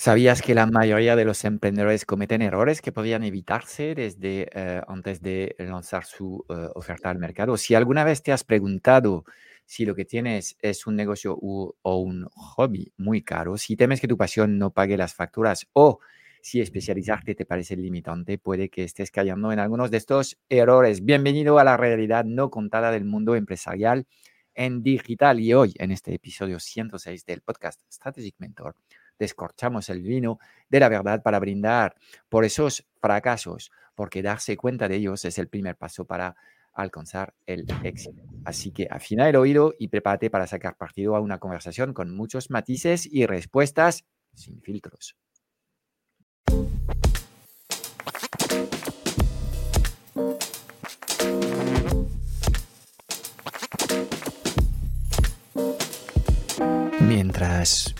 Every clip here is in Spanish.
¿Sabías que la mayoría de los emprendedores cometen errores que podían evitarse desde eh, antes de lanzar su eh, oferta al mercado? Si alguna vez te has preguntado si lo que tienes es un negocio o un hobby muy caro, si temes que tu pasión no pague las facturas o si especializarte te parece limitante, puede que estés cayendo en algunos de estos errores. Bienvenido a la realidad no contada del mundo empresarial en digital y hoy en este episodio 106 del podcast Strategic Mentor descorchamos el vino de la verdad para brindar por esos fracasos, porque darse cuenta de ellos es el primer paso para alcanzar el éxito. Así que afina el oído y prepárate para sacar partido a una conversación con muchos matices y respuestas sin filtros.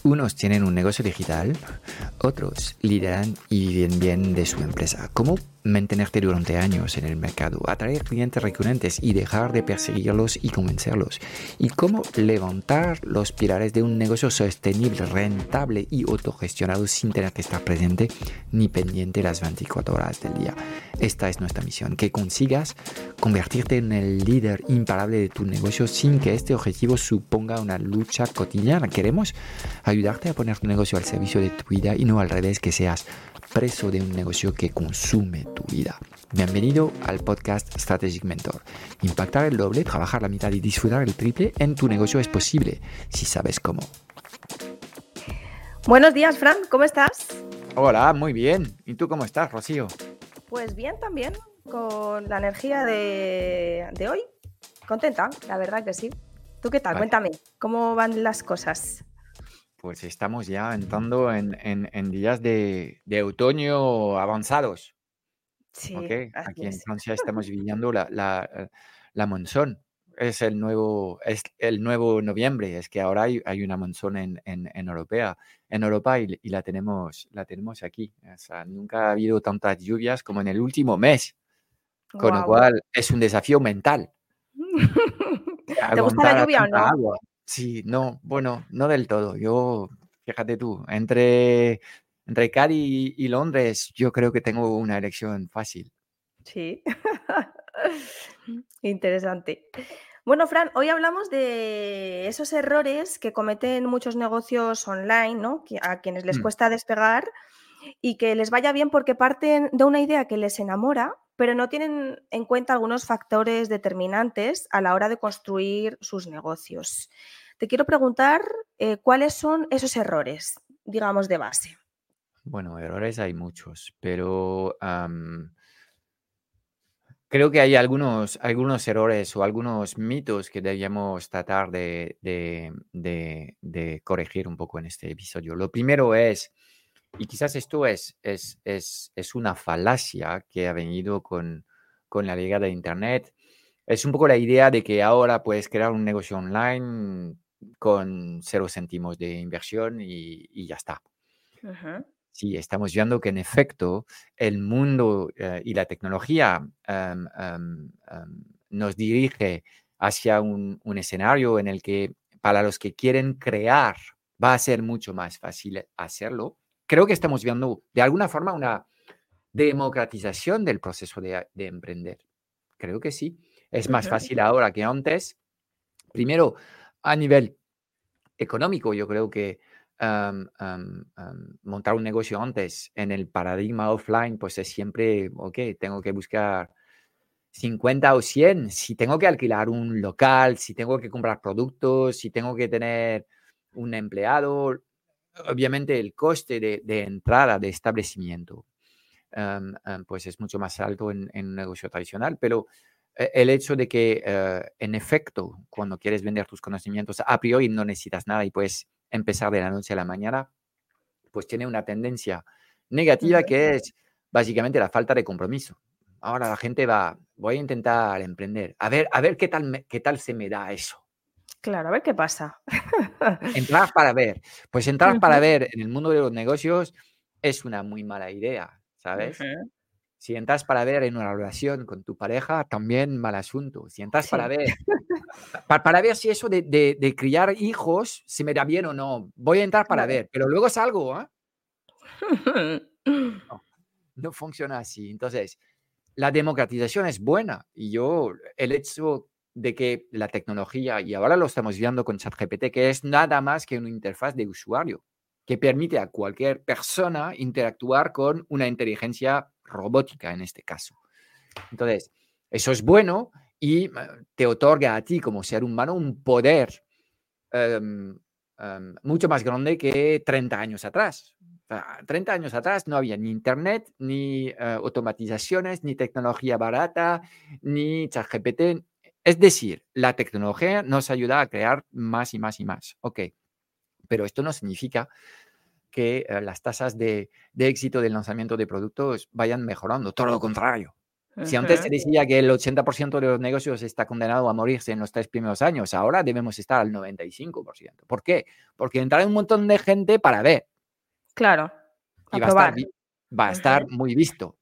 Unos tienen un negocio digital, otros lideran y viven bien de su empresa. ¿Cómo mantenerte durante años en el mercado, atraer clientes recurrentes y dejar de perseguirlos y convencerlos? ¿Y cómo levantar los pilares de un negocio sostenible, rentable y autogestionado sin tener que estar presente ni pendiente las 24 horas del día? Esta es nuestra misión, que consigas convertirte en el líder imparable de tu negocio sin que este objetivo suponga una lucha cotidiana. Queremos ayudarte a poner tu negocio al servicio de tu vida y no al revés, que seas preso de un negocio que consume tu vida. Bienvenido al podcast Strategic Mentor. Impactar el doble, trabajar la mitad y disfrutar el triple en tu negocio es posible si sabes cómo. Buenos días, Fran, ¿cómo estás? Hola, muy bien. ¿Y tú cómo estás, Rocío? Pues bien también, con la energía de, hoy. Contenta, la verdad que sí. ¿Tú qué tal? Cuéntame, ¿cómo van las cosas? Pues estamos ya entrando en, días de, otoño avanzados. Sí, Aquí en Francia estamos viviendo la, la, monzón. Es el nuevo, es el nuevo noviembre. Es que ahora hay, hay una monzón en, en, Europea, en Europa y, la, tenemos, la tenemos aquí. nunca ha habido tantas lluvias como en el último mes. Con lo cual es un desafío mental. ¿Te gusta la lluvia o no? Sí, no, bueno, no del todo. Yo, fíjate tú, entre, entre Cádiz y, Londres, yo creo que tengo una elección fácil. Sí, interesante. Bueno, Fran, hoy hablamos de esos errores que cometen muchos negocios online, ¿no? A quienes les mm. cuesta despegar y que les vaya bien porque parten de una idea que les enamora, pero no tienen en cuenta algunos factores determinantes a la hora de construir sus negocios. Te quiero preguntar eh, cuáles son esos errores, digamos, de base. Bueno, errores hay muchos, pero creo que hay algunos, algunos errores o algunos mitos que debíamos tratar de, corregir un poco en este episodio. Lo primero es, y quizás esto es, es, es, una falacia que ha venido con, con la llegada de Internet, es un poco la idea de que ahora puedes crear un negocio online con cero céntimos de inversión y, ya está. Sí, estamos viendo que en efecto el mundo eh, y la tecnología nos dirige hacia un, escenario en el que para los que quieren crear va a ser mucho más fácil hacerlo. Creo que estamos viendo de alguna forma una democratización del proceso de, de emprender. Creo que sí. Es más fácil ahora que antes. Primero, a nivel económico, yo creo que montar un negocio antes en el paradigma offline, pues es siempre, ok, tengo que buscar 50 o 100, si tengo que alquilar un local, si tengo que comprar productos, si tengo que tener un empleado, obviamente el coste de, entrada de establecimiento, pues es mucho más alto en, en un negocio tradicional, pero e, el hecho de que, eh, en efecto, cuando quieres vender tus conocimientos, a priori no necesitas nada y puedes empezar de la noche a la mañana, pues tiene una tendencia negativa que es básicamente la falta de compromiso. Ahora la gente va, voy a intentar emprender, a ver, a ver qué tal, qué tal se me da eso. Claro, a ver qué pasa. Entrar para ver. Pues entrar para ver en el mundo de los negocios es una muy mala idea, ¿sabes? Si entras para ver en una relación con tu pareja, también mal asunto. Si entras para ver, para, ver si eso de, criar hijos, si me da bien o no, voy a entrar para ver, pero luego salgo, ¿eh? No, no funciona así. Entonces, la democratización es buena y yo, el hecho de que la tecnología, y ahora lo estamos viendo con ChatGPT, que es nada más que una interfaz de usuario, que permite a cualquier persona interactuar con una inteligencia robótica en este caso. Entonces, eso es bueno y eh, te otorga a ti como ser humano un poder em, em, mucho más grande que 30 años atrás. 30 años atrás no había ni internet, ni eh, automatizaciones, ni tecnología barata, ni ChatGPT, es decir, la tecnología nos ayuda a crear más y más y más. Ok, pero esto no significa que eh, las tasas de, éxito del lanzamiento de productos vayan mejorando, todo lo contrario. Si antes se decía que el 80% de los negocios está condenado a morirse en los tres primeros años, ahora debemos estar al 95%. ¿Por qué? Porque entra un montón de gente para ver. Claro. Y va a, estar, va a estar, muy visto.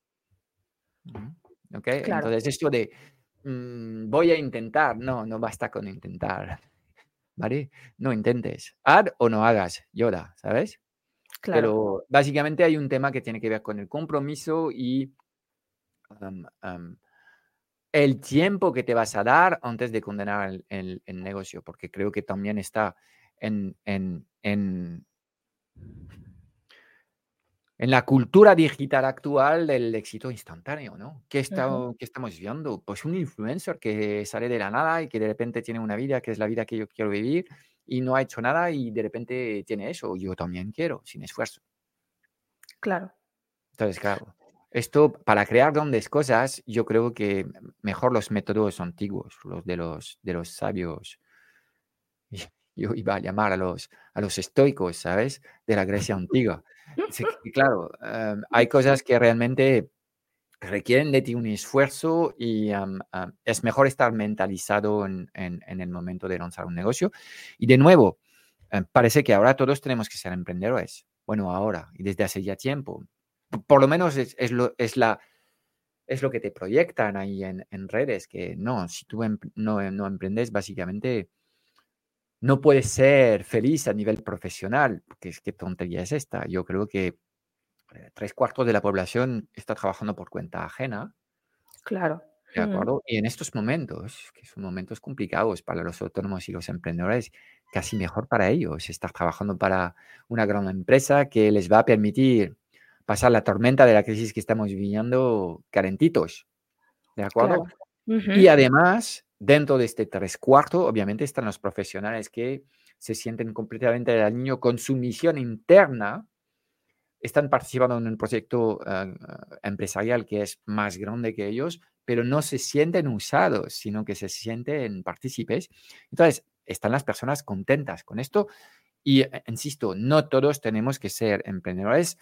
¿Okay? Entonces, esto de Mm, voy a intentar. No, no basta con intentar. ¿Vale? No intentes. Haz o no hagas, Yoda, ¿sabes? Claro. Pero básicamente hay un tema que tiene que ver con el compromiso y el tiempo que te vas a dar antes de condenar el, negocio, porque creo que también está en, en, en en la cultura digital actual del éxito instantáneo, ¿no? ¿Qué, está, ¿Qué, estamos viendo? Pues un influencer que sale de la nada y que de repente tiene una vida que es la vida que yo quiero vivir y no ha hecho nada y de repente tiene eso. Yo también quiero, sin esfuerzo. Claro. Entonces, claro, esto para crear grandes cosas, yo creo que mejor los métodos antiguos, los de los, de los sabios. Yo iba a llamar a los, a los estoicos, ¿sabes? De la Grecia antigua claro, em, hay cosas que realmente requieren de ti un esfuerzo y es mejor estar mentalizado en, el momento de lanzar un negocio. Y de nuevo, em, parece que ahora todos tenemos que ser emprendedores. Bueno, ahora y desde hace ya tiempo. Por lo menos es, lo, es, la, es lo que te proyectan ahí en, redes, que no, si tú no, no emprendes, básicamente no puedes ser feliz a nivel profesional, porque es que tontería es esta. Yo creo que eh, tres cuartos de la población está trabajando por cuenta ajena. Claro. ¿De acuerdo? Y en estos momentos, que son momentos complicados para los autónomos y los emprendedores, casi mejor para ellos estar trabajando para una gran empresa que les va a permitir pasar la tormenta de la crisis que estamos viviendo calentitos. ¿De acuerdo? Y además, Dentro de este tres cuartos, obviamente, están los profesionales que se sienten completamente niño con su misión interna, están participando en un proyecto eh, empresarial que es más grande que ellos, pero no se sienten usados, sino que se sienten partícipes. Entonces, están las personas contentas con esto. Y, eh, insisto, no todos tenemos que ser emprendedores.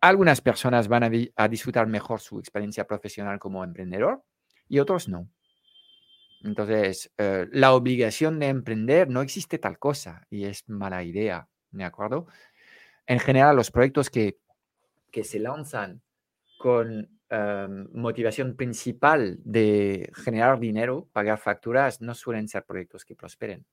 Algunas personas van a, a disfrutar mejor su experiencia profesional como emprendedor y otros no. Entonces, eh, la obligación de emprender no existe tal cosa y es mala idea, ¿de acuerdo? En general, los proyectos que, que se lanzan con em, motivación principal de generar dinero, pagar facturas, no suelen ser proyectos que prosperen.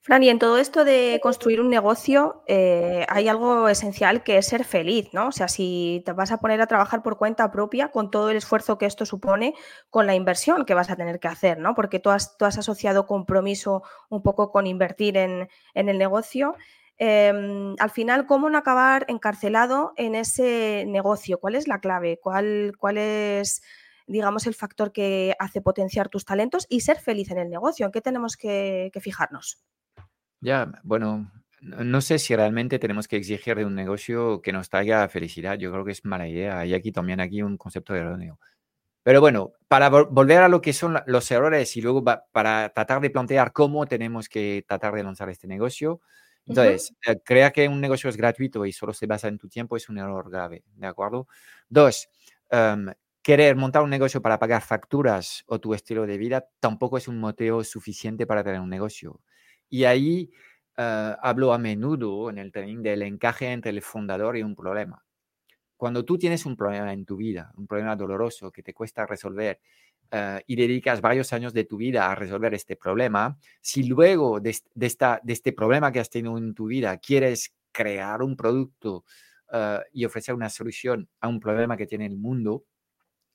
Fran, y en todo esto de construir un negocio eh, hay algo esencial que es ser feliz, ¿no? O sea, si te vas a poner a trabajar por cuenta propia con todo el esfuerzo que esto supone, con la inversión que vas a tener que hacer, ¿no? Porque tú has, asociado compromiso un poco con invertir en, el negocio. Em, al final, ¿cómo no acabar encarcelado en ese negocio? ¿Cuál es la clave? ¿Cuál, cuál es digamos, el factor que hace potenciar tus talentos y ser feliz en el negocio? ¿En qué tenemos que, fijarnos? Ya, bueno, no sé si realmente tenemos que exigir de un negocio que nos traiga felicidad. Yo creo que es mala idea. Hay aquí también aquí un concepto erróneo. Pero bueno, para volver a lo que son los errores y luego para tratar de plantear cómo tenemos que tratar de lanzar este negocio. Entonces, uh que un negocio es gratuito y solo se basa en tu tiempo es un error grave, ¿de acuerdo? Dos, em, querer montar un negocio para pagar facturas o tu estilo de vida tampoco es un motivo suficiente para tener un negocio. Y ahí eh, hablo a menudo en el training del encaje entre el fundador y un problema. Cuando tú tienes un problema en tu vida, un problema doloroso que te cuesta resolver eh, y dedicas varios años de tu vida a resolver este problema, si luego de, este problema que has tenido en tu vida quieres crear un producto eh, y ofrecer una solución a un problema que tiene el mundo,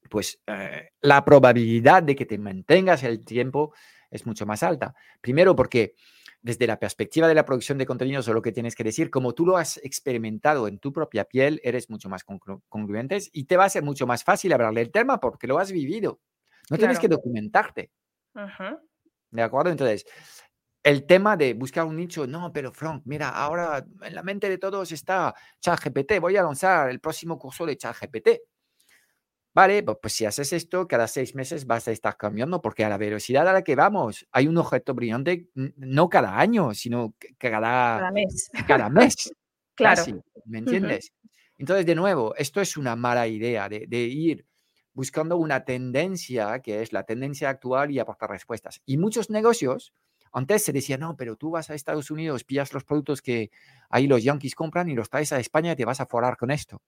pues eh, la probabilidad de que te mantengas el tiempo es mucho más alta. Primero porque desde la perspectiva de la producción de contenidos o lo que tienes que decir, como tú lo has experimentado en tu propia piel, eres mucho más congruente y te va a ser mucho más fácil hablar del tema porque lo has vivido. No tienes que documentarte. ¿De acuerdo? Entonces, el tema de buscar un nicho, no, pero Frank, mira, ahora en la mente de todos está ChatGPT, voy a lanzar el próximo curso de ChatGPT. Vale, pues, pues, si haces esto, cada seis meses vas a estar cambiando, porque a la velocidad a la que vamos, hay un objeto brillante no cada año, sino cada, cada mes. Cada mes. claro. ¿Me entiendes? Entonces, de nuevo, esto es una mala idea de, de, ir buscando una tendencia que es la tendencia actual y aportar respuestas. Y muchos negocios, antes se decía, no, pero tú vas a Estados Unidos, pillas los productos que ahí los yankees compran y los traes a España y te vas a forrar con esto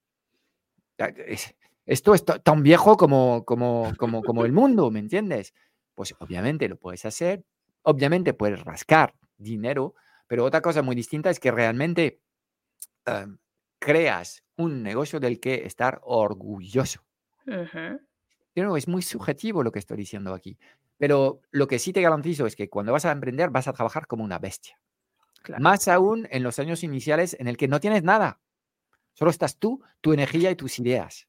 esto es tan viejo como, como, como, como el mundo, ¿me entiendes? Pues obviamente lo puedes hacer, obviamente puedes rascar dinero, pero otra cosa muy distinta es que realmente em, creas un negocio del que estar orgulloso. es muy subjetivo lo que estoy diciendo aquí, pero lo que sí te garantizo es que cuando vas a emprender vas a trabajar como una bestia. Más aún en los años iniciales en el que no tienes nada. Solo estás tú, tu energía y tus ideas.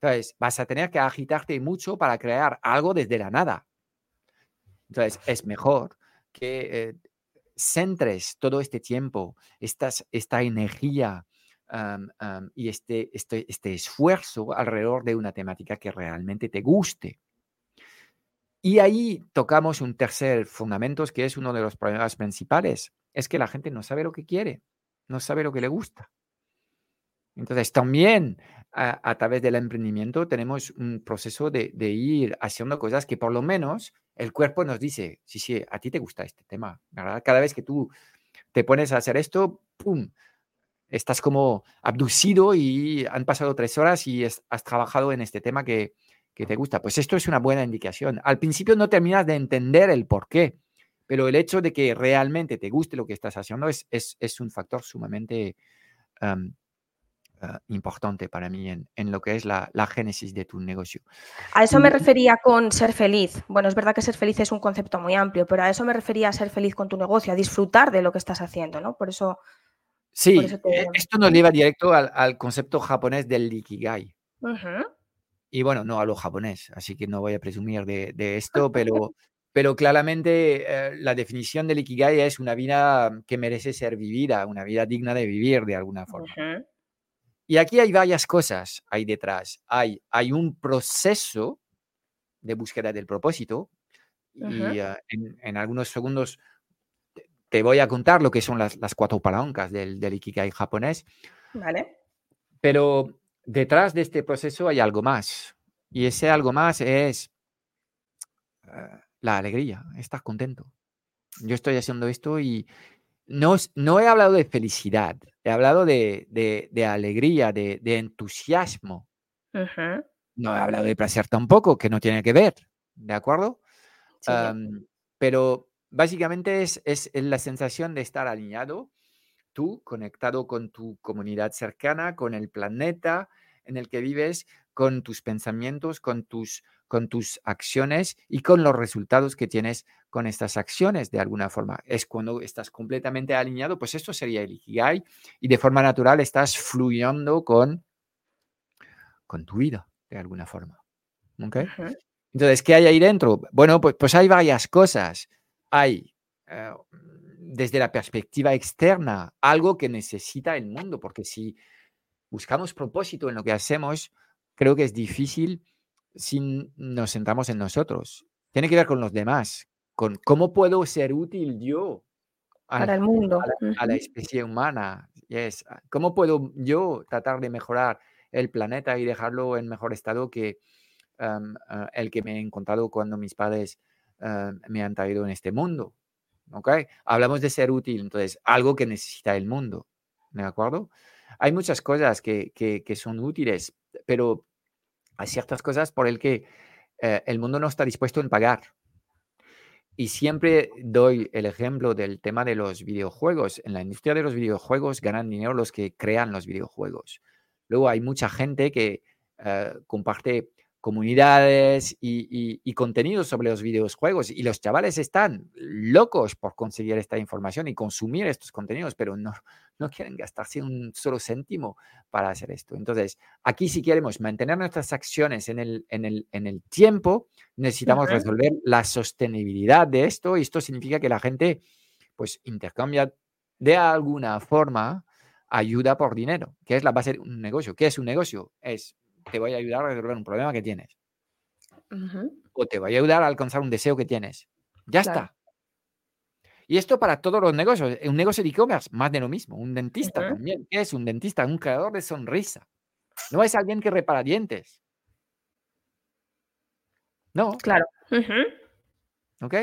Entonces, vas a tener que agitarte mucho para crear algo desde la nada. Entonces, es mejor que eh, centres todo este tiempo, estas, esta energía y este, este, este esfuerzo alrededor de una temática que realmente te guste. Y ahí tocamos un tercer fundamento, que es uno de los problemas principales, es que la gente no sabe lo que quiere, no sabe lo que le gusta. Entonces, también a, través del emprendimiento tenemos un proceso de, ir haciendo cosas que por lo menos el cuerpo nos dice, sí, sí, a ti te gusta este tema. Cada vez que tú te pones a hacer esto, ¡pum! Estás como abducido y han pasado tres horas y has trabajado en este tema que, te gusta. Pues esto es una buena indicación. Al principio no terminas de entender el por qué, pero el hecho de que realmente te guste lo que estás haciendo es, es, un factor sumamente Ah, importante para mí en, lo que es la, génesis de tu negocio. A eso me refería con ser feliz. Bueno, es verdad que ser feliz es un concepto muy amplio, pero a eso me refería a ser feliz con tu negocio, a disfrutar de lo que estás haciendo, ¿no? Por eso. Sí, eh, esto nos lleva directo al, concepto japonés del ikigai. Y bueno, no hablo japonés, así que no voy a presumir de, esto, pero, pero claramente eh, la definición del ikigai es una vida que merece ser vivida, una vida digna de vivir de alguna forma. Y aquí hay varias cosas ahí detrás. Hay, hay un proceso de búsqueda del propósito y ah, en, algunos segundos te voy a contar lo que son las, cuatro palancas del, del, Ikigai japonés. Vale. Pero detrás de este proceso hay algo más. Y ese algo más es ah, la alegría, estar contento. Yo estoy haciendo esto y, no, he hablado de felicidad, he hablado de, alegría, de, entusiasmo. No he hablado de placer tampoco, que no tiene que ver, ¿de acuerdo? pero básicamente es, es, la sensación de estar alineado, tú conectado con tu comunidad cercana, con el planeta en el que vives, con tus pensamientos, con tus, con tus acciones y con los resultados que tienes con estas acciones de alguna forma. Es cuando estás completamente alineado, pues esto sería el Ikigai y de forma natural estás fluyendo con, con tu vida de alguna forma. Entonces, ¿qué hay ahí dentro? Bueno, pues, pues hay varias cosas. Hay, eh, desde la perspectiva externa, algo que necesita el mundo, porque si buscamos propósito en lo que hacemos, creo que es difícil si nos sentamos en nosotros. Tiene que ver con los demás, con cómo puedo ser útil yo para el mundo, a la, especie humana. Yes. ¿Cómo puedo yo tratar de mejorar el planeta y dejarlo en mejor estado que ah, el que me he encontrado cuando mis padres me han traído en este mundo? ¿Okay? Hablamos de ser útil, entonces, algo que necesita el mundo. ¿De acuerdo? Hay muchas cosas que, que, que son útiles, pero hay ciertas cosas por el que eh, el mundo no está dispuesto en pagar. y siempre doy el ejemplo del tema de los videojuegos. En la industria de los videojuegos ganan dinero los que crean los videojuegos. Luego hay mucha gente que eh, comparte comunidades y, contenidos sobre los videojuegos y los chavales están locos por conseguir esta información y consumir estos contenidos, pero no, no quieren gastarse un solo céntimo para hacer esto. Entonces, aquí si queremos mantener nuestras acciones en el, en el, en el tiempo, necesitamos resolver la sostenibilidad de esto y esto significa que la gente pues intercambia de alguna forma ayuda por dinero, que es la base de un negocio. ¿Qué es un negocio? Es te voy a ayudar a resolver un problema que tienes. O te voy a ayudar a alcanzar un deseo que tienes. Ya está. Y esto para todos los negocios. Un negocio de e-commerce, más de lo mismo. Un dentista también. ¿Qué es un dentista? Un creador de sonrisa. No es alguien que repara dientes. No. Claro. ¿Ok?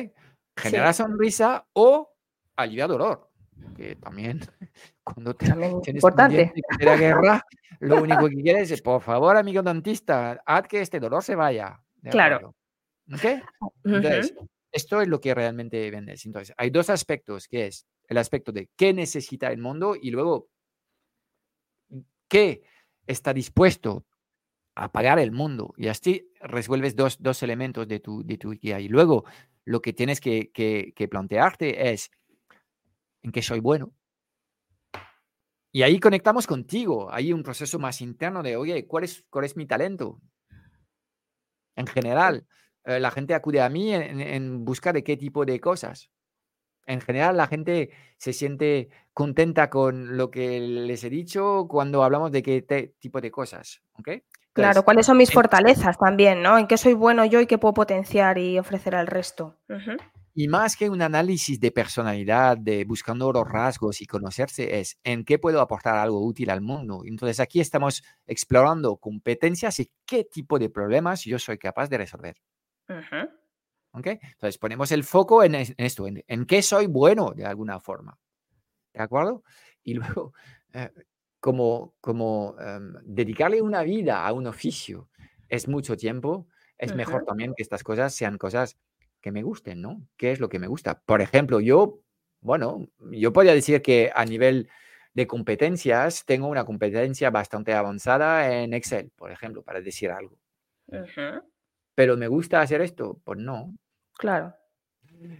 Genera sonrisa o alivia dolor. Que también, cuando te, tienes importante. la guerra, lo único que quieres es, por favor, amigo dentista, haz que este dolor se vaya. Claro. ¿Ok? Entonces, esto es lo que realmente vendes. Entonces, hay dos aspectos, que es el aspecto de qué necesita el mundo y luego qué está dispuesto a pagar el mundo. Y así resuelves dos, dos elementos de tu, de tu guía. Y luego lo que tienes que, que, que plantearte es en qué soy bueno, y ahí conectamos contigo. Hay un proceso más interno de, oye, ¿cuál es, cuál es mi talento? En general, eh, la gente acude a mí en, busca de qué tipo de cosas. En general, la gente se siente contenta con lo que les he dicho cuando hablamos de qué tipo de cosas. ¿okay? claro, ¿cuáles son mis fortalezas también? ¿no? ¿En qué soy bueno yo y qué puedo potenciar y ofrecer al resto? Y más que un análisis de personalidad, de buscando los rasgos y conocerse, es en qué puedo aportar algo útil al mundo. Entonces aquí estamos explorando competencias y qué tipo de problemas yo soy capaz de resolver. Entonces ponemos el foco en, esto, en, qué soy bueno de alguna forma. ¿De acuerdo? Y luego, eh, como, como em, dedicarle una vida a un oficio es mucho tiempo, es mejor también que estas cosas sean cosas que me gusten, ¿no? ¿Qué es lo que me gusta? Por ejemplo, yo, bueno, yo podría decir que a nivel de competencias tengo una competencia bastante avanzada en Excel, por ejemplo, para decir algo. Pero me gusta hacer esto, pues no. Claro.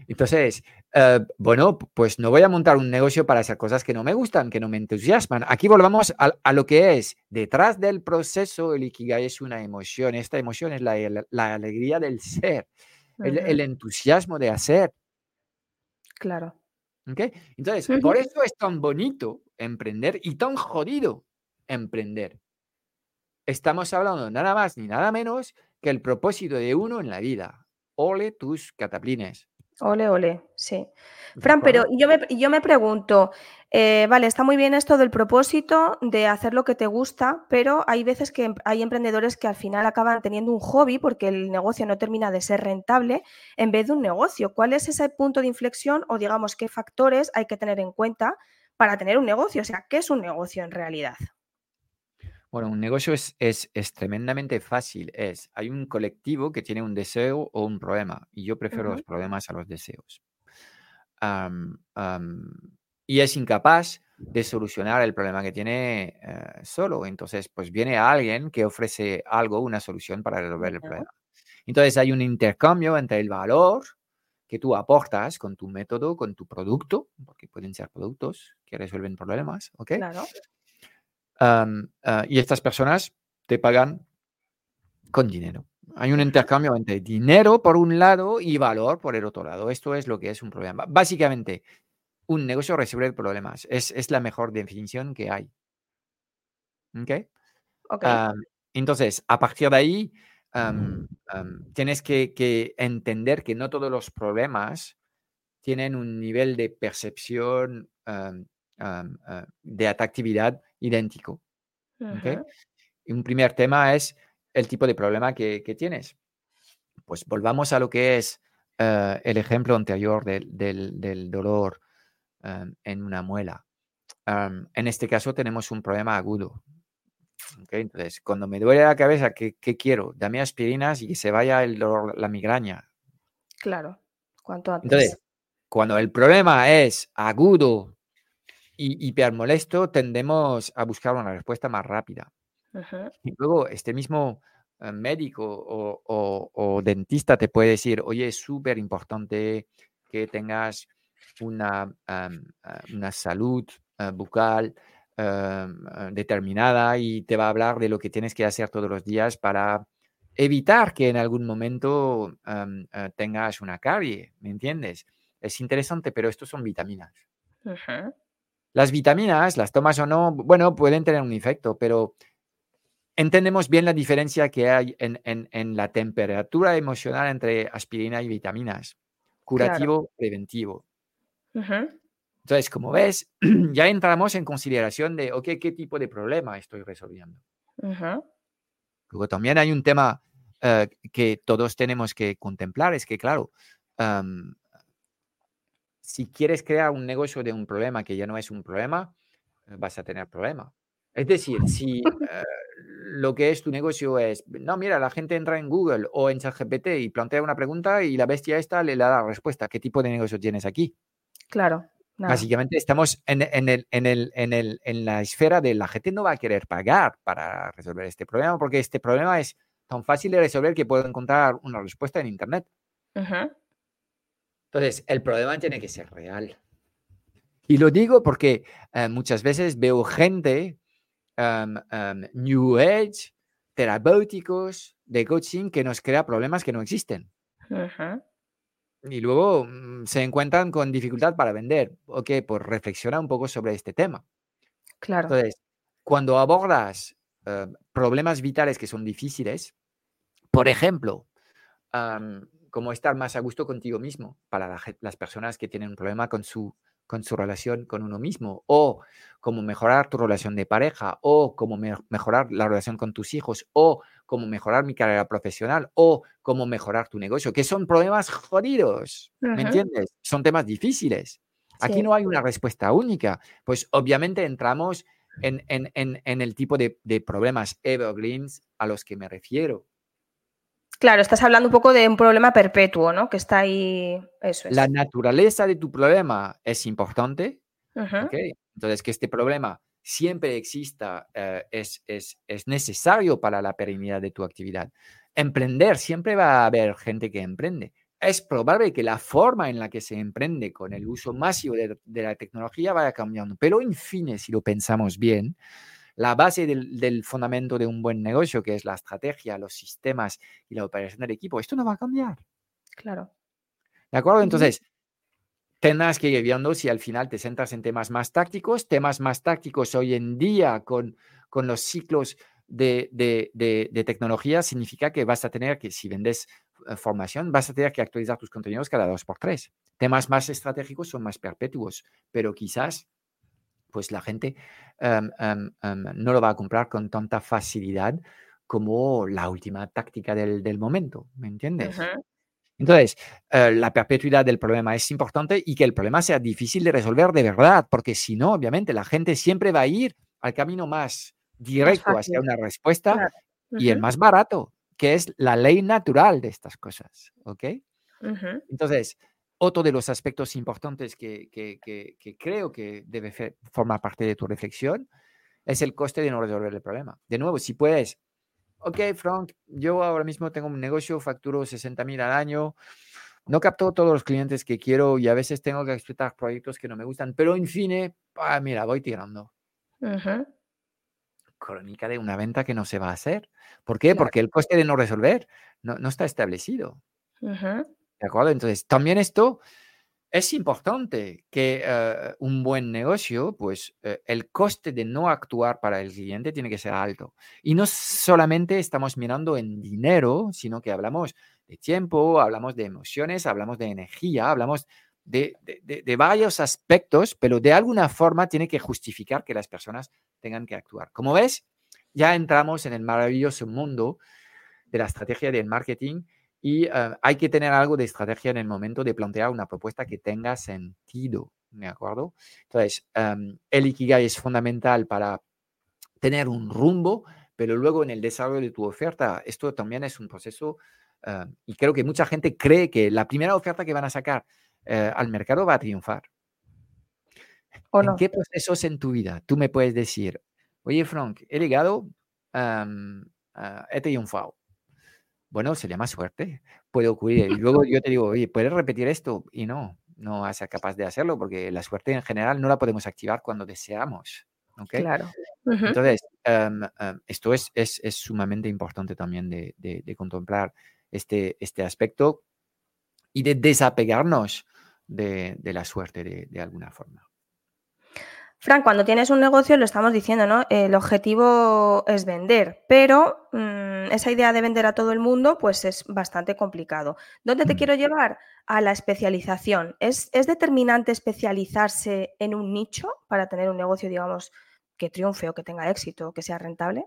Entonces, eh, bueno, pues no voy a montar un negocio para hacer cosas que no me gustan, que no me entusiasman. Aquí volvamos a, lo que es, detrás del proceso, el Ikigai es una emoción. Esta emoción es la alegría del ser el, entusiasmo de hacer. Claro. ¿Okay? Entonces, por eso es tan bonito emprender y tan jodido emprender. Estamos hablando nada más ni nada menos que el propósito de uno en la vida. Ole tus cataplines. Ole, ole, sí. Fran, pero yo me, yo me pregunto, eh, vale, está muy bien esto del propósito de hacer lo que te gusta, pero hay veces que hay emprendedores que al final acaban teniendo un hobby porque el negocio no termina de ser rentable en vez de un negocio. ¿Cuál es ese punto de inflexión o digamos qué factores hay que tener en cuenta para tener un negocio? O sea, ¿qué es un negocio en realidad? Bueno, un negocio es, es, tremendamente fácil. Es, hay un colectivo que tiene un deseo o un problema, y yo prefiero los problemas a los deseos. Y es incapaz de solucionar el problema que tiene eh, solo. Entonces, pues viene alguien que ofrece algo, una solución para resolver el problema. Entonces, hay un intercambio entre el valor que tú aportas con tu método, con tu producto, porque pueden ser productos que resuelven problemas, ¿ok? Claro. Ah, y estas personas te pagan con dinero. Hay un intercambio entre dinero por un lado y valor por el otro lado. Esto es lo que es un problema. Básicamente, un negocio resuelve problemas. Es, es la mejor definición que hay. ¿Ok? entonces, a partir de ahí, tienes que, que, entender que no todos los problemas tienen un nivel de percepción Ah, de atractividad idéntico. un primer tema es el tipo de problema que, tienes. Pues volvamos a lo que es eh, el ejemplo anterior del, dolor en una muela. en este caso tenemos un problema agudo. Entonces, cuando me duele la cabeza, ¿qué, quiero? Dame aspirinas y que se vaya el dolor, la migraña. Claro. Cuanto antes. Entonces, cuando el problema es agudo y hipermolesto, tendemos a buscar una respuesta más rápida. Y luego este mismo eh, médico o, dentista te puede decir, oye, es súper importante que tengas una, eh, una salud eh, bucal determinada y te va a hablar de lo que tienes que hacer todos los días para evitar que en algún momento tengas una carie, ¿me entiendes? Es interesante, pero estos son vitaminas. Las vitaminas, las tomas o no, bueno, pueden tener un efecto, pero entendemos bien la diferencia que hay en, la temperatura emocional entre aspirina y vitaminas, curativo, preventivo. Entonces, como ves, ya entramos en consideración de, ok, ¿qué tipo de problema estoy resolviendo? Luego también hay un tema eh, que todos tenemos que contemplar, es que, claro, si quieres crear un negocio de un problema que ya no es un problema, eh, vas a tener problema. Es decir, si eh, lo que es tu negocio es, no, mira, la gente entra en Google o en ChatGPT y plantea una pregunta y la bestia esta le da la respuesta. ¿Qué tipo de negocio tienes aquí? Claro. Básicamente estamos en, el, en, el, en, el, en la esfera de la gente no va a querer pagar para resolver este problema porque este problema es tan fácil de resolver que puedo encontrar una respuesta en Internet. Entonces, el problema tiene que ser real. Y lo digo porque eh, muchas veces veo gente, em, New Age, terapéuticos, de coaching, que nos crea problemas que no existen. Y luego mm, se encuentran con dificultad para vender. Ok, pues reflexiona un poco sobre este tema. Claro. Entonces, cuando abordas em, problemas vitales que son difíciles, por ejemplo, como estar más a gusto contigo mismo para las personas que tienen un problema con su, con su relación con uno mismo, o cómo mejorar tu relación de pareja, o cómo mejorar la relación con tus hijos, o cómo mejorar mi carrera profesional, o cómo mejorar tu negocio, que son problemas jodidos, ¿me entiendes? Son temas difíciles. Aquí no hay una respuesta única, pues obviamente entramos en, en, el tipo de, de problemas evergreens a los que me refiero. Claro, estás hablando un poco de un problema perpetuo, ¿no? Que está ahí. Eso es. La naturaleza de tu problema es importante. Entonces, que este problema siempre exista eh, es, es, es, necesario para la perennidad de tu actividad. Emprender, siempre va a haber gente que emprende. Es probable que la forma en la que se emprende con el uso masivo de, de la tecnología vaya cambiando, pero en fin, si lo pensamos bien, la base del, fundamento de un buen negocio, que es la estrategia, los sistemas y la operación del equipo, esto no va a cambiar. Claro. ¿De acuerdo? Entonces, tendrás que ir viendo si al final te centras en temas más tácticos, temas más tácticos hoy en día con, con los ciclos de, de, tecnología, significa que vas a tener que, si vendes eh, formación, vas a tener que actualizar tus contenidos cada dos por tres. Temas más estratégicos son más perpetuos, pero quizás pues la gente em, em, em, no lo va a comprar con tanta facilidad como la última táctica del, momento, ¿me entiendes? Entonces, eh, la perpetuidad del problema es importante y que el problema sea difícil de resolver de verdad, porque si no, obviamente, la gente siempre va a ir al camino más directo hacia una respuesta y el más barato, que es la ley natural de estas cosas, ¿ok? Entonces, otro de los aspectos importantes que, creo que debe formar parte de tu reflexión es el coste de no resolver el problema. De nuevo, si puedes, ok, Frank, yo ahora mismo tengo un negocio, facturo 60 mil al año, no capto todos los clientes que quiero y a veces tengo que explotar proyectos que no me gustan, pero en fin, ah, mira, voy tirando. Crónica de una venta que no se va a hacer. ¿Por qué? Porque el coste de no resolver no, está establecido. ¿De acuerdo? Entonces, también esto es importante que eh, un buen negocio, pues eh, el coste de no actuar para el cliente tiene que ser alto. Y no solamente estamos mirando en dinero, sino que hablamos de tiempo, hablamos de emociones, hablamos de energía, hablamos de, de, varios aspectos, pero de alguna forma tiene que justificar que las personas tengan que actuar. Como ves, ya entramos en el maravilloso mundo de la estrategia del marketing y eh, hay que tener algo de estrategia en el momento de plantear una propuesta que tenga sentido, ¿de acuerdo? Entonces, em, el Ikigai es fundamental para tener un rumbo, pero luego en el desarrollo de tu oferta, esto también es un proceso eh, y creo que mucha gente cree que la primera oferta que van a sacar eh, al mercado va a triunfar. ¿En qué procesos en tu vida tú me puedes decir, oye Frank, he llegado, um, he triunfado? Bueno, se llama suerte, puede ocurrir. Y luego yo te digo, oye, ¿puedes repetir esto? Y no, no vas a ser capaz de hacerlo porque la suerte en general no la podemos activar cuando deseamos. ¿okay? Claro. Entonces, em, em, esto es, es, es, sumamente importante también de, de, contemplar este, este aspecto y de desapegarnos de, de la suerte de, alguna forma. Fran, cuando tienes un negocio, lo estamos diciendo, ¿no? El objetivo es vender, pero mm, esa idea de vender a todo el mundo, pues es bastante complicado. ¿Dónde te mm. quiero llevar? A la especialización. ¿Es, ¿Es, determinante especializarse en un nicho para tener un negocio, digamos, que triunfe o que tenga éxito o que sea rentable?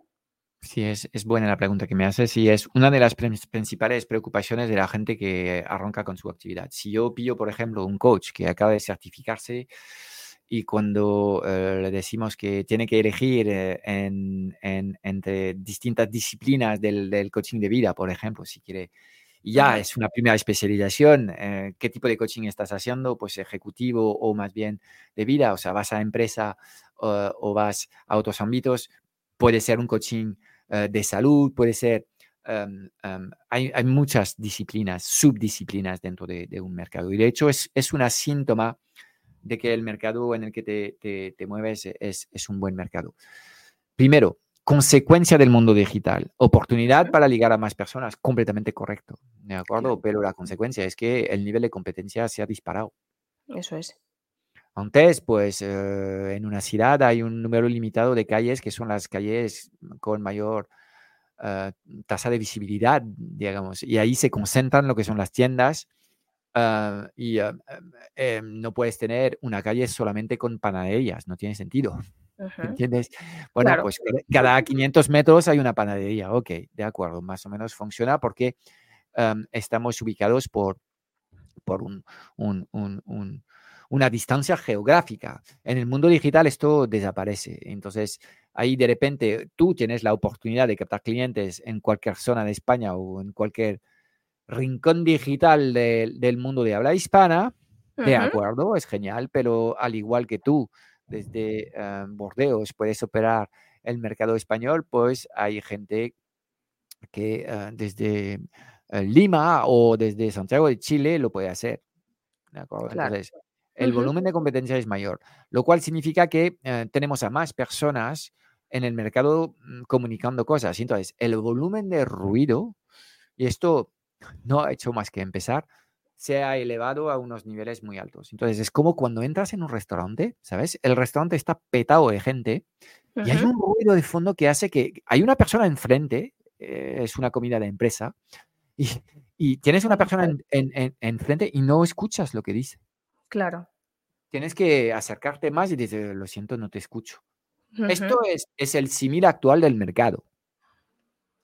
Sí, es, es, buena la pregunta que me haces y es una de las principales preocupaciones de la gente que arranca con su actividad. Si yo pillo, por ejemplo, un coach que acaba de certificarse y cuando eh, le decimos que tiene que elegir eh, en, entre distintas disciplinas del, del, coaching de vida, por ejemplo, si quiere, y ya es una primera especialización, eh, ¿qué tipo de coaching estás haciendo? Pues ejecutivo o más bien de vida, o sea, vas a empresa o vas a otros ámbitos, puede ser un coaching eh, de salud, puede ser... Em, em, hay, hay, muchas disciplinas, subdisciplinas dentro de, un mercado. Y de hecho es, es una síntoma de que el mercado en el que te, te, te mueves es, es, un buen mercado. Primero, consecuencia del mundo digital, oportunidad para ligar a más personas, completamente correcto, ¿de acuerdo? Pero la consecuencia es que el nivel de competencia se ha disparado. Eso es. Antes, pues eh, en una ciudad hay un número limitado de calles que son las calles con mayor eh, tasa de visibilidad, digamos, y ahí se concentran lo que son las tiendas. Ah, y em, no puedes tener una calle solamente con panaderías, no tiene sentido. ¿Entiendes? Bueno, pues cada 500 metros hay una panadería. Ok, de acuerdo, más o menos funciona porque em, estamos ubicados por, por un, un, un una distancia geográfica. En el mundo digital esto desaparece. Entonces, ahí de repente tú tienes la oportunidad de captar clientes en cualquier zona de España o en cualquier rincón digital del mundo de habla hispana. De acuerdo, es genial, pero al igual que tú, desde uh, Bordeos puedes operar el mercado español, pues hay gente que ah, desde eh, Lima o desde Santiago de Chile lo puede hacer. ¿De acuerdo? Entonces, el volumen de competencia es mayor, lo cual significa que eh, tenemos a más personas en el mercado mm, comunicando cosas. Entonces, el volumen de ruido, y esto no ha hecho más que empezar, se ha elevado a unos niveles muy altos. Entonces, es como cuando entras en un restaurante, ¿sabes? El restaurante está petado de gente y hay un ruido de fondo que hace que hay una persona enfrente, eh, es una comida de empresa, y, tienes una persona en, enfrente y no escuchas lo que dice. Claro. Tienes que acercarte más y decir, lo siento, no te escucho. Esto es, es, el símil actual del mercado.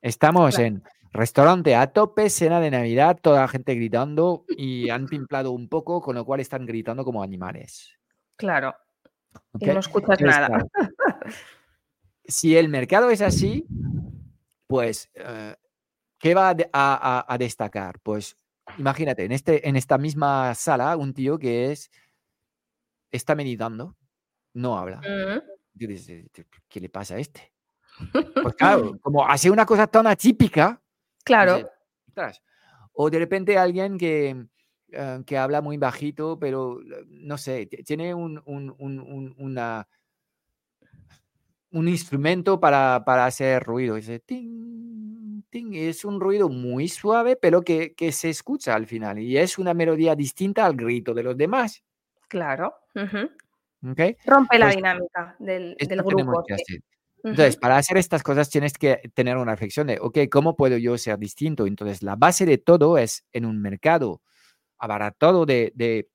Estamos en restaurante a tope, cena de Navidad, toda la gente gritando y han pimplado un poco, con lo cual están gritando como animales. Claro. Y no escuchas nada. si el mercado es así, pues, eh, ¿qué va a, destacar? Pues imagínate, en, este, en esta misma sala, un tío que es, está meditando, no habla. ¿qué le pasa a este? Pues claro, como hace una cosa tan atípica. Claro. o de repente alguien que, eh, que habla muy bajito, pero no sé, tiene un, un, un, una, un instrumento para, para hacer ruido. Dice, ting, es un ruido muy suave, pero que, se escucha al final y es una melodía distinta al grito de los demás. Claro. Rompe la pues dinámica del, grupo. Entonces, para hacer estas cosas tienes que tener una reflexión de, ok, ¿cómo puedo yo ser distinto? Entonces, la base de todo es en un mercado abaratado de, de,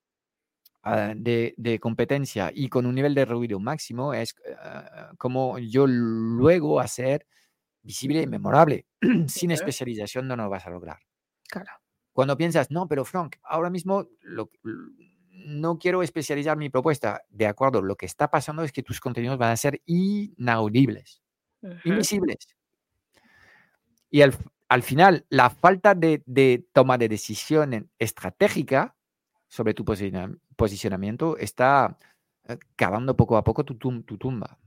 ah, de, competencia y con un nivel de ruido máximo, es uh, como yo luego hacer visible y memorable. Sin especialización no lo vas a lograr. Claro. Cuando piensas, no, pero Frank, ahora mismo no quiero especializar mi propuesta. De acuerdo, lo que está pasando es que tus contenidos van a ser inaudibles, invisibles. Y al, al final, la falta de, toma de decisión estratégica sobre tu posicionamiento está eh, cavando poco a poco tu, tu tumba.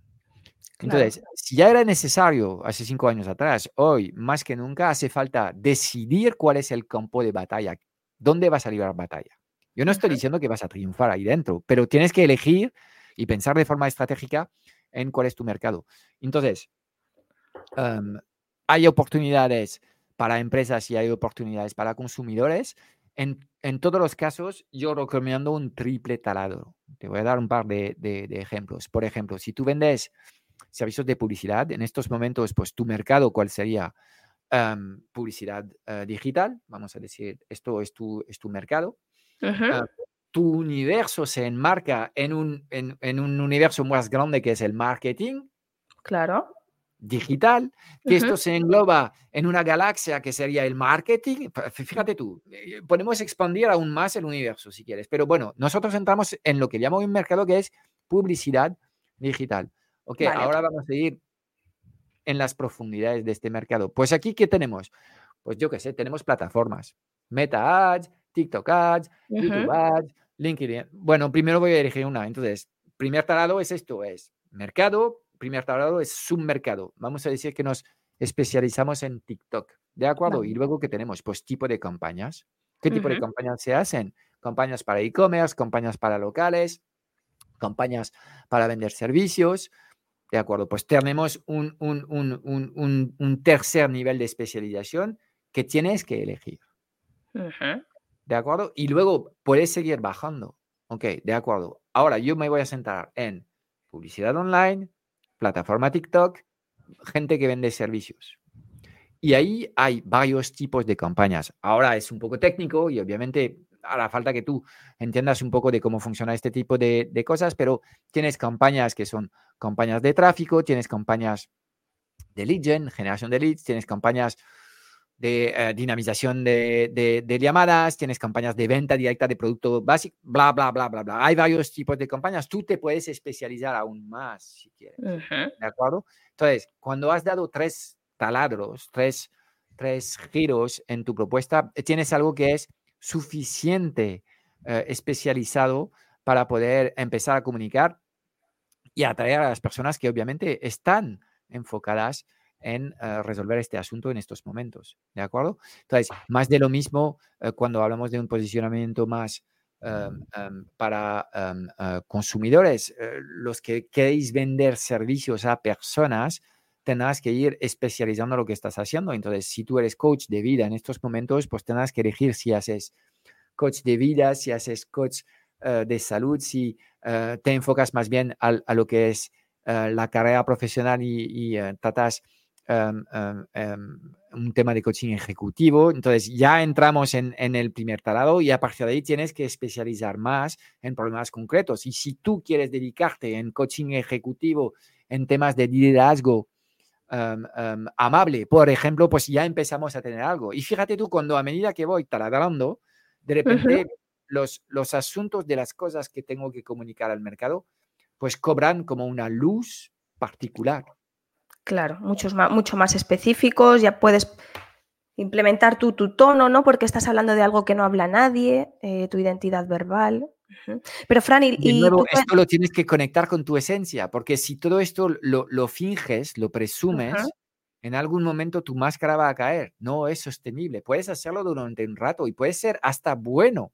Entonces, si ya era necesario hace cinco años atrás, hoy más que nunca hace falta decidir cuál es el campo de batalla, dónde vas a librar batalla. Yo no estoy diciendo que vas a triunfar ahí dentro, pero tienes que elegir y pensar de forma estratégica en cuál es tu mercado. Entonces, em, hay oportunidades para empresas y hay oportunidades para consumidores. En, todos los casos, yo recomiendo un triple taladro. Te voy a dar un par de, ejemplos. Por ejemplo, si tú vendes servicios de publicidad, en estos momentos, pues tu mercado, ¿cuál sería? Em, publicidad eh, digital, vamos a decir, esto es tu, es tu mercado. Ah, tu universo se enmarca en un, en, en un universo más grande que es el marketing. Claro digital, que esto se engloba en una galaxia que sería el marketing. Fíjate tú, eh, podemos expandir aún más el universo si quieres, pero bueno, nosotros entramos en lo que llamo un mercado que es publicidad digital. Ok, ahora vamos a ir en las profundidades de este mercado. Pues aquí, ¿qué tenemos? Pues yo qué sé, tenemos plataformas, Meta Ads, TikTok Ads, YouTube Ads, LinkedIn. Bueno, primero voy a elegir una. Entonces, primer talado es esto, es mercado, primer tablado es submercado. Vamos a decir que nos especializamos en TikTok. ¿De acuerdo? Y luego, ¿qué tenemos? Pues tipo de campañas. ¿Qué tipo de campañas se hacen? Campañas para e-commerce, campañas para locales, campañas para vender servicios. ¿De acuerdo? Pues tenemos un, un, tercer nivel de especialización que tienes que elegir. ¿De acuerdo? Y luego puedes seguir bajando. Ok, de acuerdo. Ahora yo me voy a centrar en publicidad online, plataforma TikTok, gente que vende servicios. Y ahí hay varios tipos de campañas. Ahora es un poco técnico y obviamente hará falta que tú entiendas un poco de cómo funciona este tipo de, cosas, pero tienes campañas que son campañas de tráfico, tienes campañas de lead gen, generación de leads, tienes campañas de eh, dinamización de, llamadas, tienes campañas de venta directa de producto básico, bla, bla, bla, bla, bla. Hay varios tipos de campañas. Tú te puedes especializar aún más si quieres. ¿De acuerdo? Entonces, cuando has dado tres taladros, tres, tres giros en tu propuesta, eh, tienes algo que es suficiente eh, especializado para poder empezar a comunicar y atraer a las personas que obviamente están enfocadas en eh, resolver este asunto en estos momentos. ¿De acuerdo? Entonces, más de lo mismo eh, cuando hablamos de un posicionamiento más em, para em, eh, consumidores, los que queréis vender servicios a personas, tendrás que ir especializando lo que estás haciendo. Entonces, si tú eres coach de vida en estos momentos, pues tendrás que elegir si haces coach de vida, si haces coach de salud, si te enfocas más bien a, lo que es la carrera profesional y tratas Em, em, em, un tema de coaching ejecutivo. Entonces ya entramos en, el primer talado y a partir de ahí tienes que especializar más en problemas concretos. Y si tú quieres dedicarte en coaching ejecutivo en temas de liderazgo amable, por ejemplo, pues ya empezamos a tener algo. Y fíjate tú, cuando a medida que voy taladrando, de repente los, los asuntos de las cosas que tengo que comunicar al mercado, pues cobran como una luz particular. Claro, muchos más, mucho más específicos, ya puedes implementar tu, tu tono, ¿no? Porque estás hablando de algo que no habla nadie, eh, tu identidad verbal. Pero Fran, y, esto lo tienes que conectar con tu esencia, porque si todo esto lo, finges, lo presumes, en algún momento tu máscara va a caer. No es sostenible. Puedes hacerlo durante un rato y puede ser hasta bueno,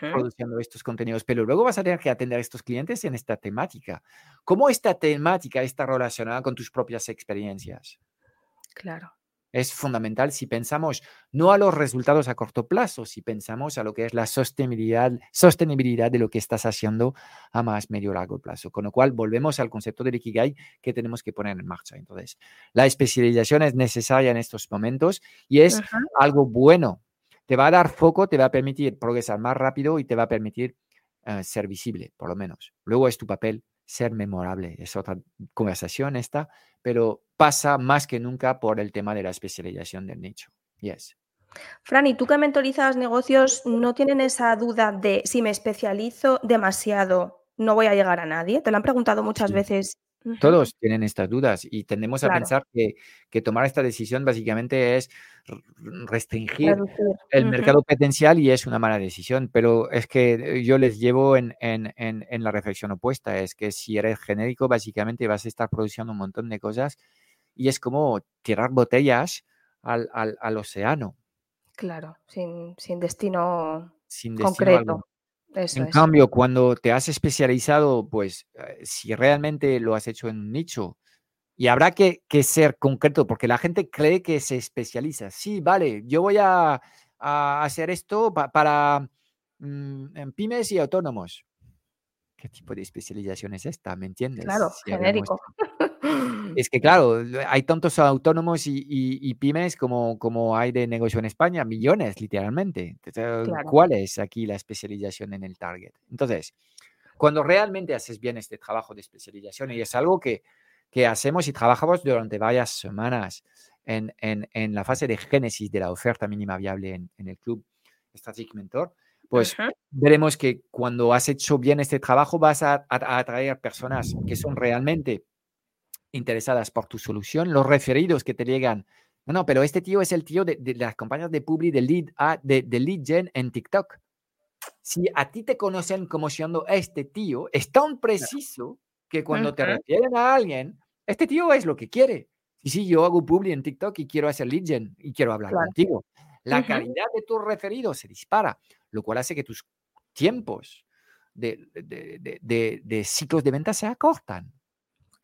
produciendo estos contenidos, pero luego vas a tener que atender a estos clientes en esta temática. ¿Cómo esta temática está relacionada con tus propias experiencias? Claro. Es fundamental si pensamos no a los resultados a corto plazo, si pensamos a lo que es la sostenibilidad, sostenibilidad de lo que estás haciendo a más medio largo plazo. Con lo cual, volvemos al concepto del Ikigai que tenemos que poner en marcha. Entonces, la especialización es necesaria en estos momentos y es algo bueno te va a dar foco, te va a permitir progresar más rápido y te va a permitir eh, ser visible, por lo menos. Luego es tu papel ser memorable. Es otra conversación esta, pero pasa más que nunca por el tema de la especialización del nicho. Yes. Fran, y tú que mentorizas negocios, ¿no tienen esa duda de si me especializo demasiado, no voy a llegar a nadie? ¿Te lo han preguntado muchas veces Todos tienen estas dudas y tendemos a pensar que, que, tomar esta decisión básicamente es restringir el mercado potencial y es una mala decisión, pero es que yo les llevo en, en, en, la reflexión opuesta, es que si eres genérico básicamente vas a estar produciendo un montón de cosas y es como tirar botellas al, al, al océano. Claro, sin, sin destino, sin concreto. En cambio, cuando te has especializado, pues eh, si realmente lo has hecho en un nicho, y habrá que, ser concreto, porque la gente cree que se especializa. Sí, vale, yo voy a, hacer esto para mm, pymes y autónomos. ¿Qué tipo de especialización es esta? ¿Me entiendes? Claro, genérico. Es que, claro, hay tantos autónomos y, pymes como, como hay de negocio en España, millones, literalmente. ¿Cuál es aquí la especialización en el target? Entonces, cuando realmente haces bien este trabajo de especialización, y es algo que, que hacemos y trabajamos durante varias semanas en, en, en, la fase de génesis de la oferta mínima viable en, en el club Strategic Mentor, pues veremos que cuando has hecho bien este trabajo vas a, a atraer personas que son realmente interesadas por tu solución, los referidos que te llegan. No, no, pero este tío es el tío de, las compañías de Publi, de lead, de, de lead Gen en TikTok. Si a ti te conocen como siendo este tío, es tan preciso que cuando te refieren a alguien, este tío es lo que quiere. Y si yo hago Publi en TikTok y quiero hacer lead gen y quiero hablar contigo, la calidad de tus referidos se dispara, lo cual hace que tus tiempos de, de, de ciclos de venta se acortan.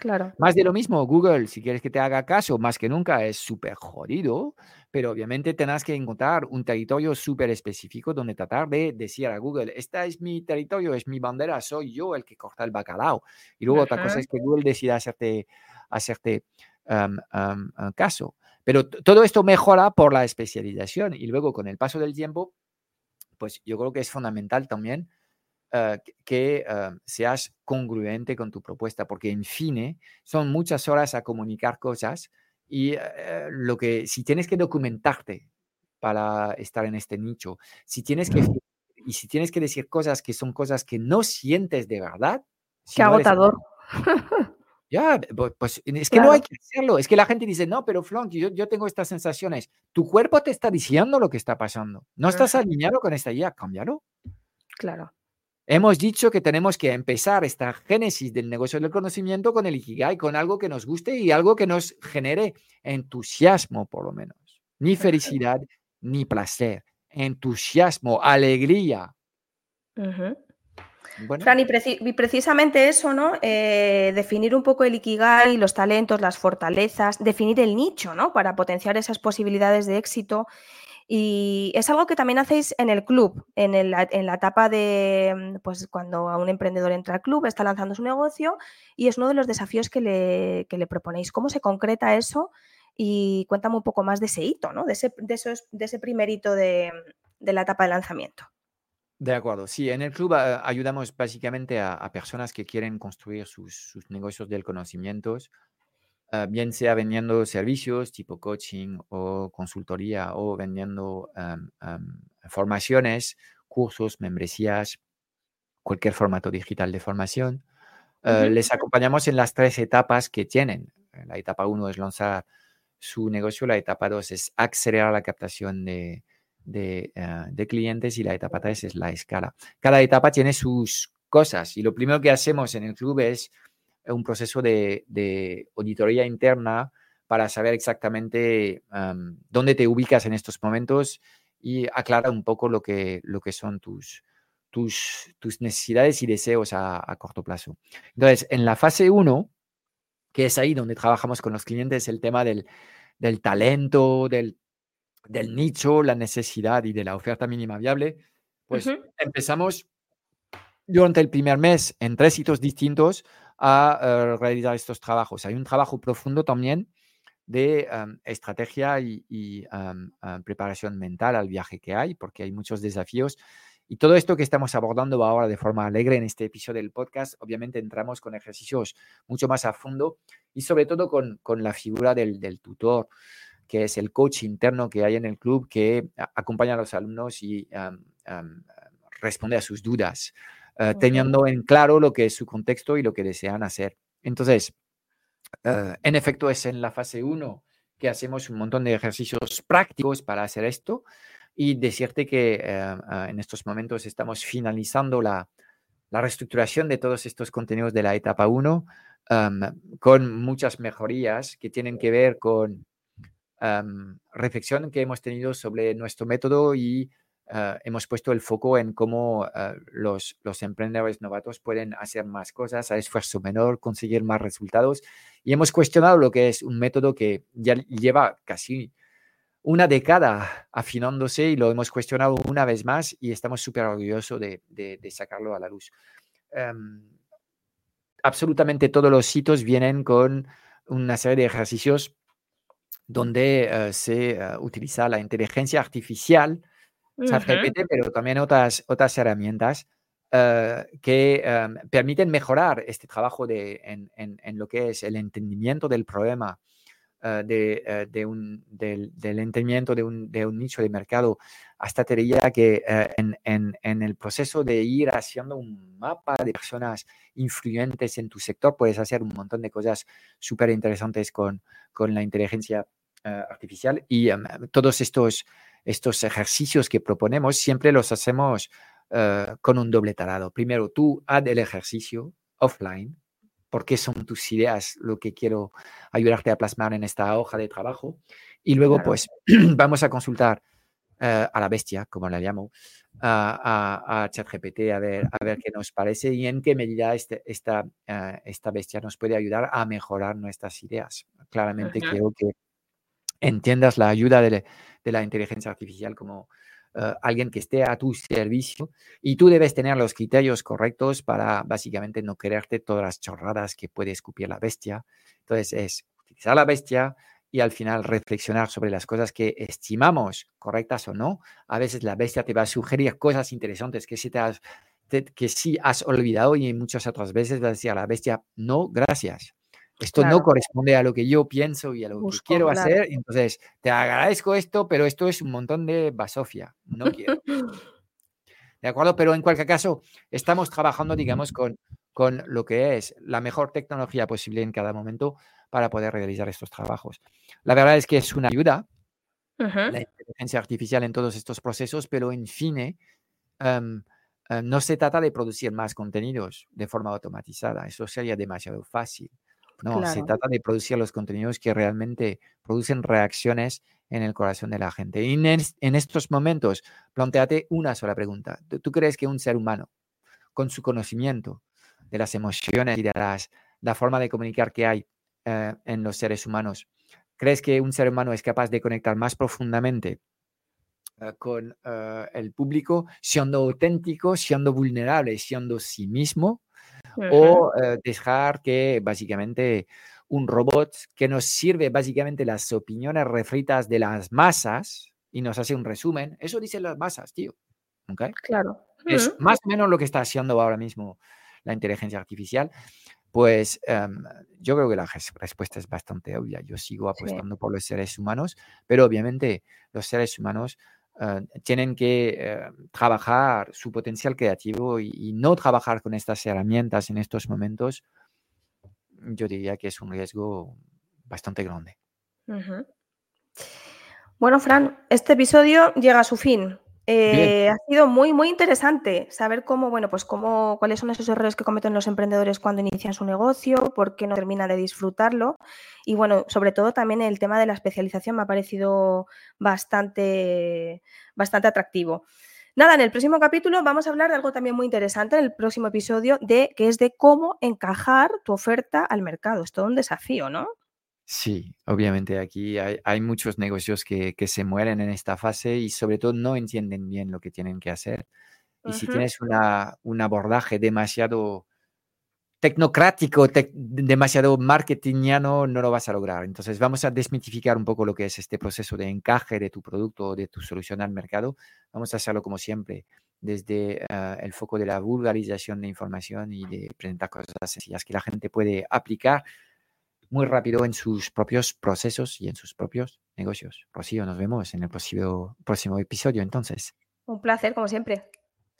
Claro. Más de lo mismo, Google, si quieres que te haga caso, más que nunca es súper jodido, pero obviamente tendrás que encontrar un territorio súper específico donde tratar de decir a Google, esta es mi territorio, es mi bandera, soy yo el que corta el bacalao. Y luego otra cosa es que Google decida hacerte, hacerte caso. Pero todo esto mejora por la especialización y luego con el paso del tiempo, pues yo creo que es fundamental también eh, que eh, seas congruente con tu propuesta, porque en fin, son muchas horas a comunicar cosas y eh, lo que si tienes que documentarte para estar en este nicho, si tienes que y si tienes que decir cosas que son cosas que no sientes de verdad, qué agotador. Ya, pues es que no hay que hacerlo. Es que la gente dice, no, pero Flonk, yo, yo, tengo estas sensaciones. Tu cuerpo te está diciendo lo que está pasando. No estás alineado con esta idea, cámbialo. Claro. Hemos dicho que tenemos que empezar esta génesis del negocio del conocimiento con el Ikigai, con algo que nos guste y algo que nos genere entusiasmo, por lo menos. Ni felicidad, ni placer. Entusiasmo, alegría. Fran, y, precisamente eso, ¿no? Eh, definir un poco el Ikigai, los talentos, las fortalezas, definir el nicho, ¿no? Para potenciar esas posibilidades de éxito y es algo que también hacéis en el club, en, la etapa de, mm, pues cuando a un emprendedor entra al club, está lanzando su negocio y es uno de los desafíos que le, le proponéis. ¿Cómo se concreta eso? Y cuéntame un poco más de ese hito, ¿no? de, ese, de, esos, de ese primer hito de, la etapa de lanzamiento. De acuerdo, sí, en el club ah, ayudamos básicamente a, personas que quieren construir sus, sus negocios del conocimiento Ah, bien sea vendiendo servicios tipo coaching o consultoría o vendiendo formaciones, cursos, membresías, cualquier formato digital de formación. Ah, les acompañamos en las tres etapas que tienen. La etapa uno es lanzar su negocio, la etapa dos es acelerar la captación de, de, ah, de clientes y la etapa tres es la escala. Cada etapa tiene sus cosas y lo primero que hacemos en el club es un proceso de, auditoría interna para saber exactamente dónde te ubicas en estos momentos y aclarar un poco lo que, lo que son tus, tus, tus necesidades y deseos a, corto plazo. Entonces, en la fase 1, que es ahí donde trabajamos con los clientes, el tema del, talento, del, del, nicho, la necesidad y de la oferta mínima viable, pues empezamos durante el primer mes en tres sitios distintos a eh, realizar estos trabajos. Hay un trabajo profundo también de em, estrategia y, em, em, preparación mental al viaje que hay, porque hay muchos desafíos. Y todo esto que estamos abordando ahora de forma alegre en este episodio del podcast, obviamente entramos con ejercicios mucho más a fondo y sobre todo con, con la figura del, del, tutor, que es el coach interno que hay en el club que acompaña a los alumnos y responde a sus dudas. Eh, teniendo en claro lo que es su contexto y lo que desean hacer. Entonces, Eh, en efecto, es en la fase 1 que hacemos un montón de ejercicios prácticos para hacer esto y decirte que eh, eh, en estos momentos estamos finalizando la, la, reestructuración de todos estos contenidos de la etapa 1 em, con muchas mejorías que tienen que ver con um, reflexión que hemos tenido sobre nuestro método y uh, hemos puesto el foco en cómo uh, los, los, emprendedores novatos pueden hacer más cosas a esfuerzo menor, conseguir más resultados. Y hemos cuestionado lo que es un método que ya lleva casi una década afinándose y lo hemos cuestionado una vez más y estamos súper orgullosos de, de, de, sacarlo a la luz. Um, absolutamente todos los sitios vienen con una serie de ejercicios donde uh, se utiliza la inteligencia artificial, uh -huh. pero también otras, otras herramientas eh, que um, permiten mejorar este trabajo de, en, en, en, lo que es el entendimiento del problema, eh, de, de un, del, del, entendimiento de un, de un, nicho de mercado. Hasta te diría que en, en, el proceso de ir haciendo un mapa de personas influyentes en tu sector, puedes hacer un montón de cosas súper interesantes con, con la inteligencia uh, artificial y um, todos estos, estos ejercicios que proponemos siempre los hacemos uh, con un doble tarado. Primero, tú haz el ejercicio offline, porque son tus ideas lo que quiero ayudarte a plasmar en esta hoja de trabajo. Y luego, claro. pues, vamos a consultar uh, a la bestia, como la llamo, a, a, a, ChatGPT a ver, a ver qué nos parece y en qué medida este, esta, uh, esta bestia nos puede ayudar a mejorar nuestras ideas. Claramente creo que entiendas la ayuda de, de la inteligencia artificial como uh, alguien que esté a tu servicio y tú debes tener los criterios correctos para básicamente no quererte todas las chorradas que puede escupir la bestia. Entonces es utilizar la bestia y al final reflexionar sobre las cosas que estimamos correctas o no. A veces la bestia te va a sugerir cosas interesantes que si te has, que sí has olvidado y muchas otras veces va a decir a la bestia, no, gracias esto claro. no corresponde a lo que yo pienso y a lo Busco, que quiero claro. hacer, entonces te agradezco esto, pero esto es un montón de basofia, no quiero. ¿De acuerdo? Pero en cualquier caso, estamos trabajando, digamos, con, con lo que es la mejor tecnología posible en cada momento para poder realizar estos trabajos. La verdad es que es una ayuda, uh -huh. la inteligencia artificial en todos estos procesos, pero en fin, um, uh, no se trata de producir más contenidos de forma automatizada, eso sería demasiado fácil. No, claro. se trata de producir los contenidos que realmente producen reacciones en el corazón de la gente. Y en, en estos momentos, planteate una sola pregunta. ¿Tú crees que un ser humano, con su conocimiento de las emociones y de las, la forma de comunicar que hay eh, en los seres humanos, crees que un ser humano es capaz de conectar más profundamente uh, con uh, el público, siendo auténtico, siendo vulnerable, siendo sí mismo? Uh -huh. o uh, dejar que básicamente un robot que nos sirve básicamente las opiniones refritas de las masas y nos hace un resumen, eso dicen las masas, tío. ¿Okay? Claro. Uh -huh. Es más o menos lo que está haciendo ahora mismo la inteligencia artificial. Pues um, yo creo que la respuesta es bastante obvia. Yo sigo apostando sí. por los seres humanos, pero obviamente los seres humanos Uh, tienen que uh, trabajar su potencial creativo y, no trabajar con estas herramientas en estos momentos, yo diría que es un riesgo bastante grande. Bueno, Fran, este episodio llega a su fin. Eh, ha sido muy, muy interesante saber cómo, bueno, pues cómo, cuáles son esos errores que cometen los emprendedores cuando inician su negocio, por qué no terminan de disfrutarlo. Y bueno, sobre todo también el tema de la especialización me ha parecido bastante, bastante atractivo. Nada, en el próximo capítulo vamos a hablar de algo también muy interesante, en el próximo episodio, de que es de cómo encajar tu oferta al mercado. Es todo un desafío, ¿no? Sí, obviamente aquí hay, hay muchos negocios que, que, se mueren en esta fase y sobre todo no entienden bien lo que tienen que hacer. Y uh -huh. si tienes una, un abordaje demasiado tecnocrático, te, demasiado marketingiano, no lo vas a lograr. Entonces vamos a desmitificar un poco lo que es este proceso de encaje de tu producto o de tu solución al mercado. Vamos a hacerlo como siempre, desde uh, el foco de la vulgarización de información y de presentar cosas sencillas que la gente puede aplicar muy rápido en sus propios procesos y en sus propios negocios. Rocío, nos vemos en el próximo, próximo episodio entonces. Un placer, como siempre.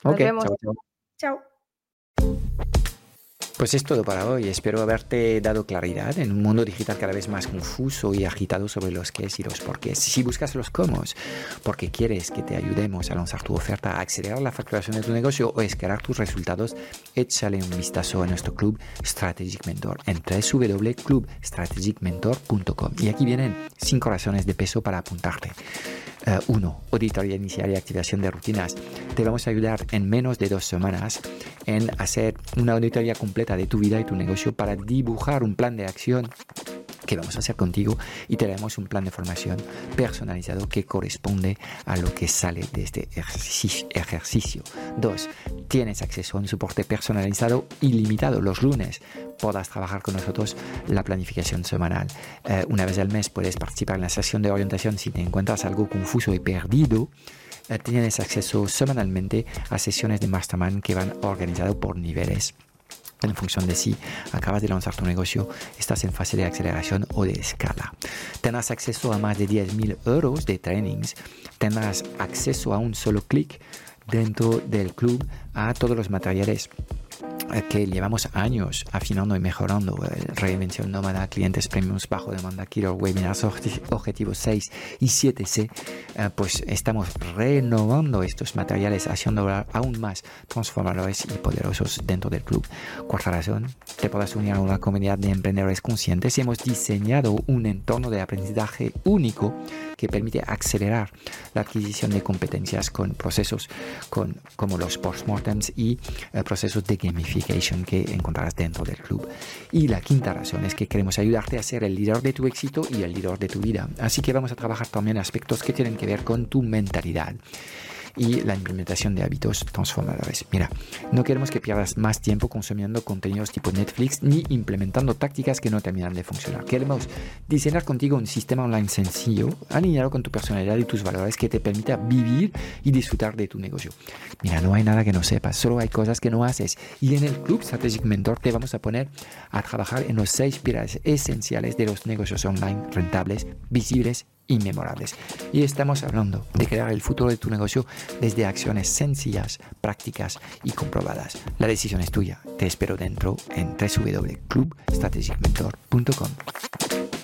Nos okay, vemos. chao. chao. chao. Pues es todo para hoy. Espero haberte dado claridad en un mundo digital cada vez más confuso y agitado sobre los qué y los por qué. Si buscas los cómo, porque quieres que te ayudemos a lanzar tu oferta, a acelerar la facturación de tu negocio o escalar tus resultados, échale un vistazo a nuestro club Strategic Mentor en www.clubstrategicmentor.com. Y aquí vienen cinco razones de peso para apuntarte. 1. Uh, auditoría inicial y activación de rutinas. Te vamos a ayudar en menos de dos semanas en hacer una auditoría completa de tu vida y tu negocio para dibujar un plan de acción que vamos a hacer contigo y te daremos un plan de formación personalizado que corresponde a lo que sale de este ejercicio. Dos, tienes acceso a un soporte personalizado ilimitado los lunes. Podrás trabajar con nosotros la planificación semanal. Eh, una vez al mes puedes participar en la sesión de orientación si te encuentras algo confuso y perdido eh, tienes acceso semanalmente a sesiones de mastermind que van organizadas por niveles en función de si acabas de lanzar tu negocio, estás en fase de aceleración o de escala. Tendrás acceso a más de 10.000 euros de trainings. Tendrás acceso a un solo clic dentro del club a todos los materiales que llevamos años afinando y mejorando. Eh, reinvención nómada, clientes premiums bajo demanda, killer webinars, objetivos 6 y 7C. Eh, pues estamos renovando estos materiales, haciendo aún más transformadores y poderosos dentro del club. Cuarta razón, te podrás unir a una comunidad de emprendedores conscientes y hemos diseñado un entorno de aprendizaje único que permite acelerar la adquisición de competencias con procesos con, como los postmortems y eh, procesos de que encontrarás dentro del club. Y la quinta razón es que queremos ayudarte a ser el líder de tu éxito y el líder de tu vida. Así que vamos a trabajar también aspectos que tienen que ver con tu mentalidad y la implementación de hábitos transformadores. Mira, no queremos que pierdas más tiempo consumiendo contenidos tipo Netflix ni implementando tácticas que no terminan de funcionar. Queremos diseñar contigo un sistema online sencillo, alineado con tu personalidad y tus valores que te permita vivir y disfrutar de tu negocio. Mira, no hay nada que no sepas, solo hay cosas que no haces. Y en el Club Strategic Mentor te vamos a poner a trabajar en los seis pilares esenciales de los negocios online rentables, visibles inmemorables. Y estamos hablando de crear el futuro de tu negocio desde acciones sencillas, prácticas y comprobadas. La decisión es tuya. Te espero dentro en www.clubstrategicmentor.com.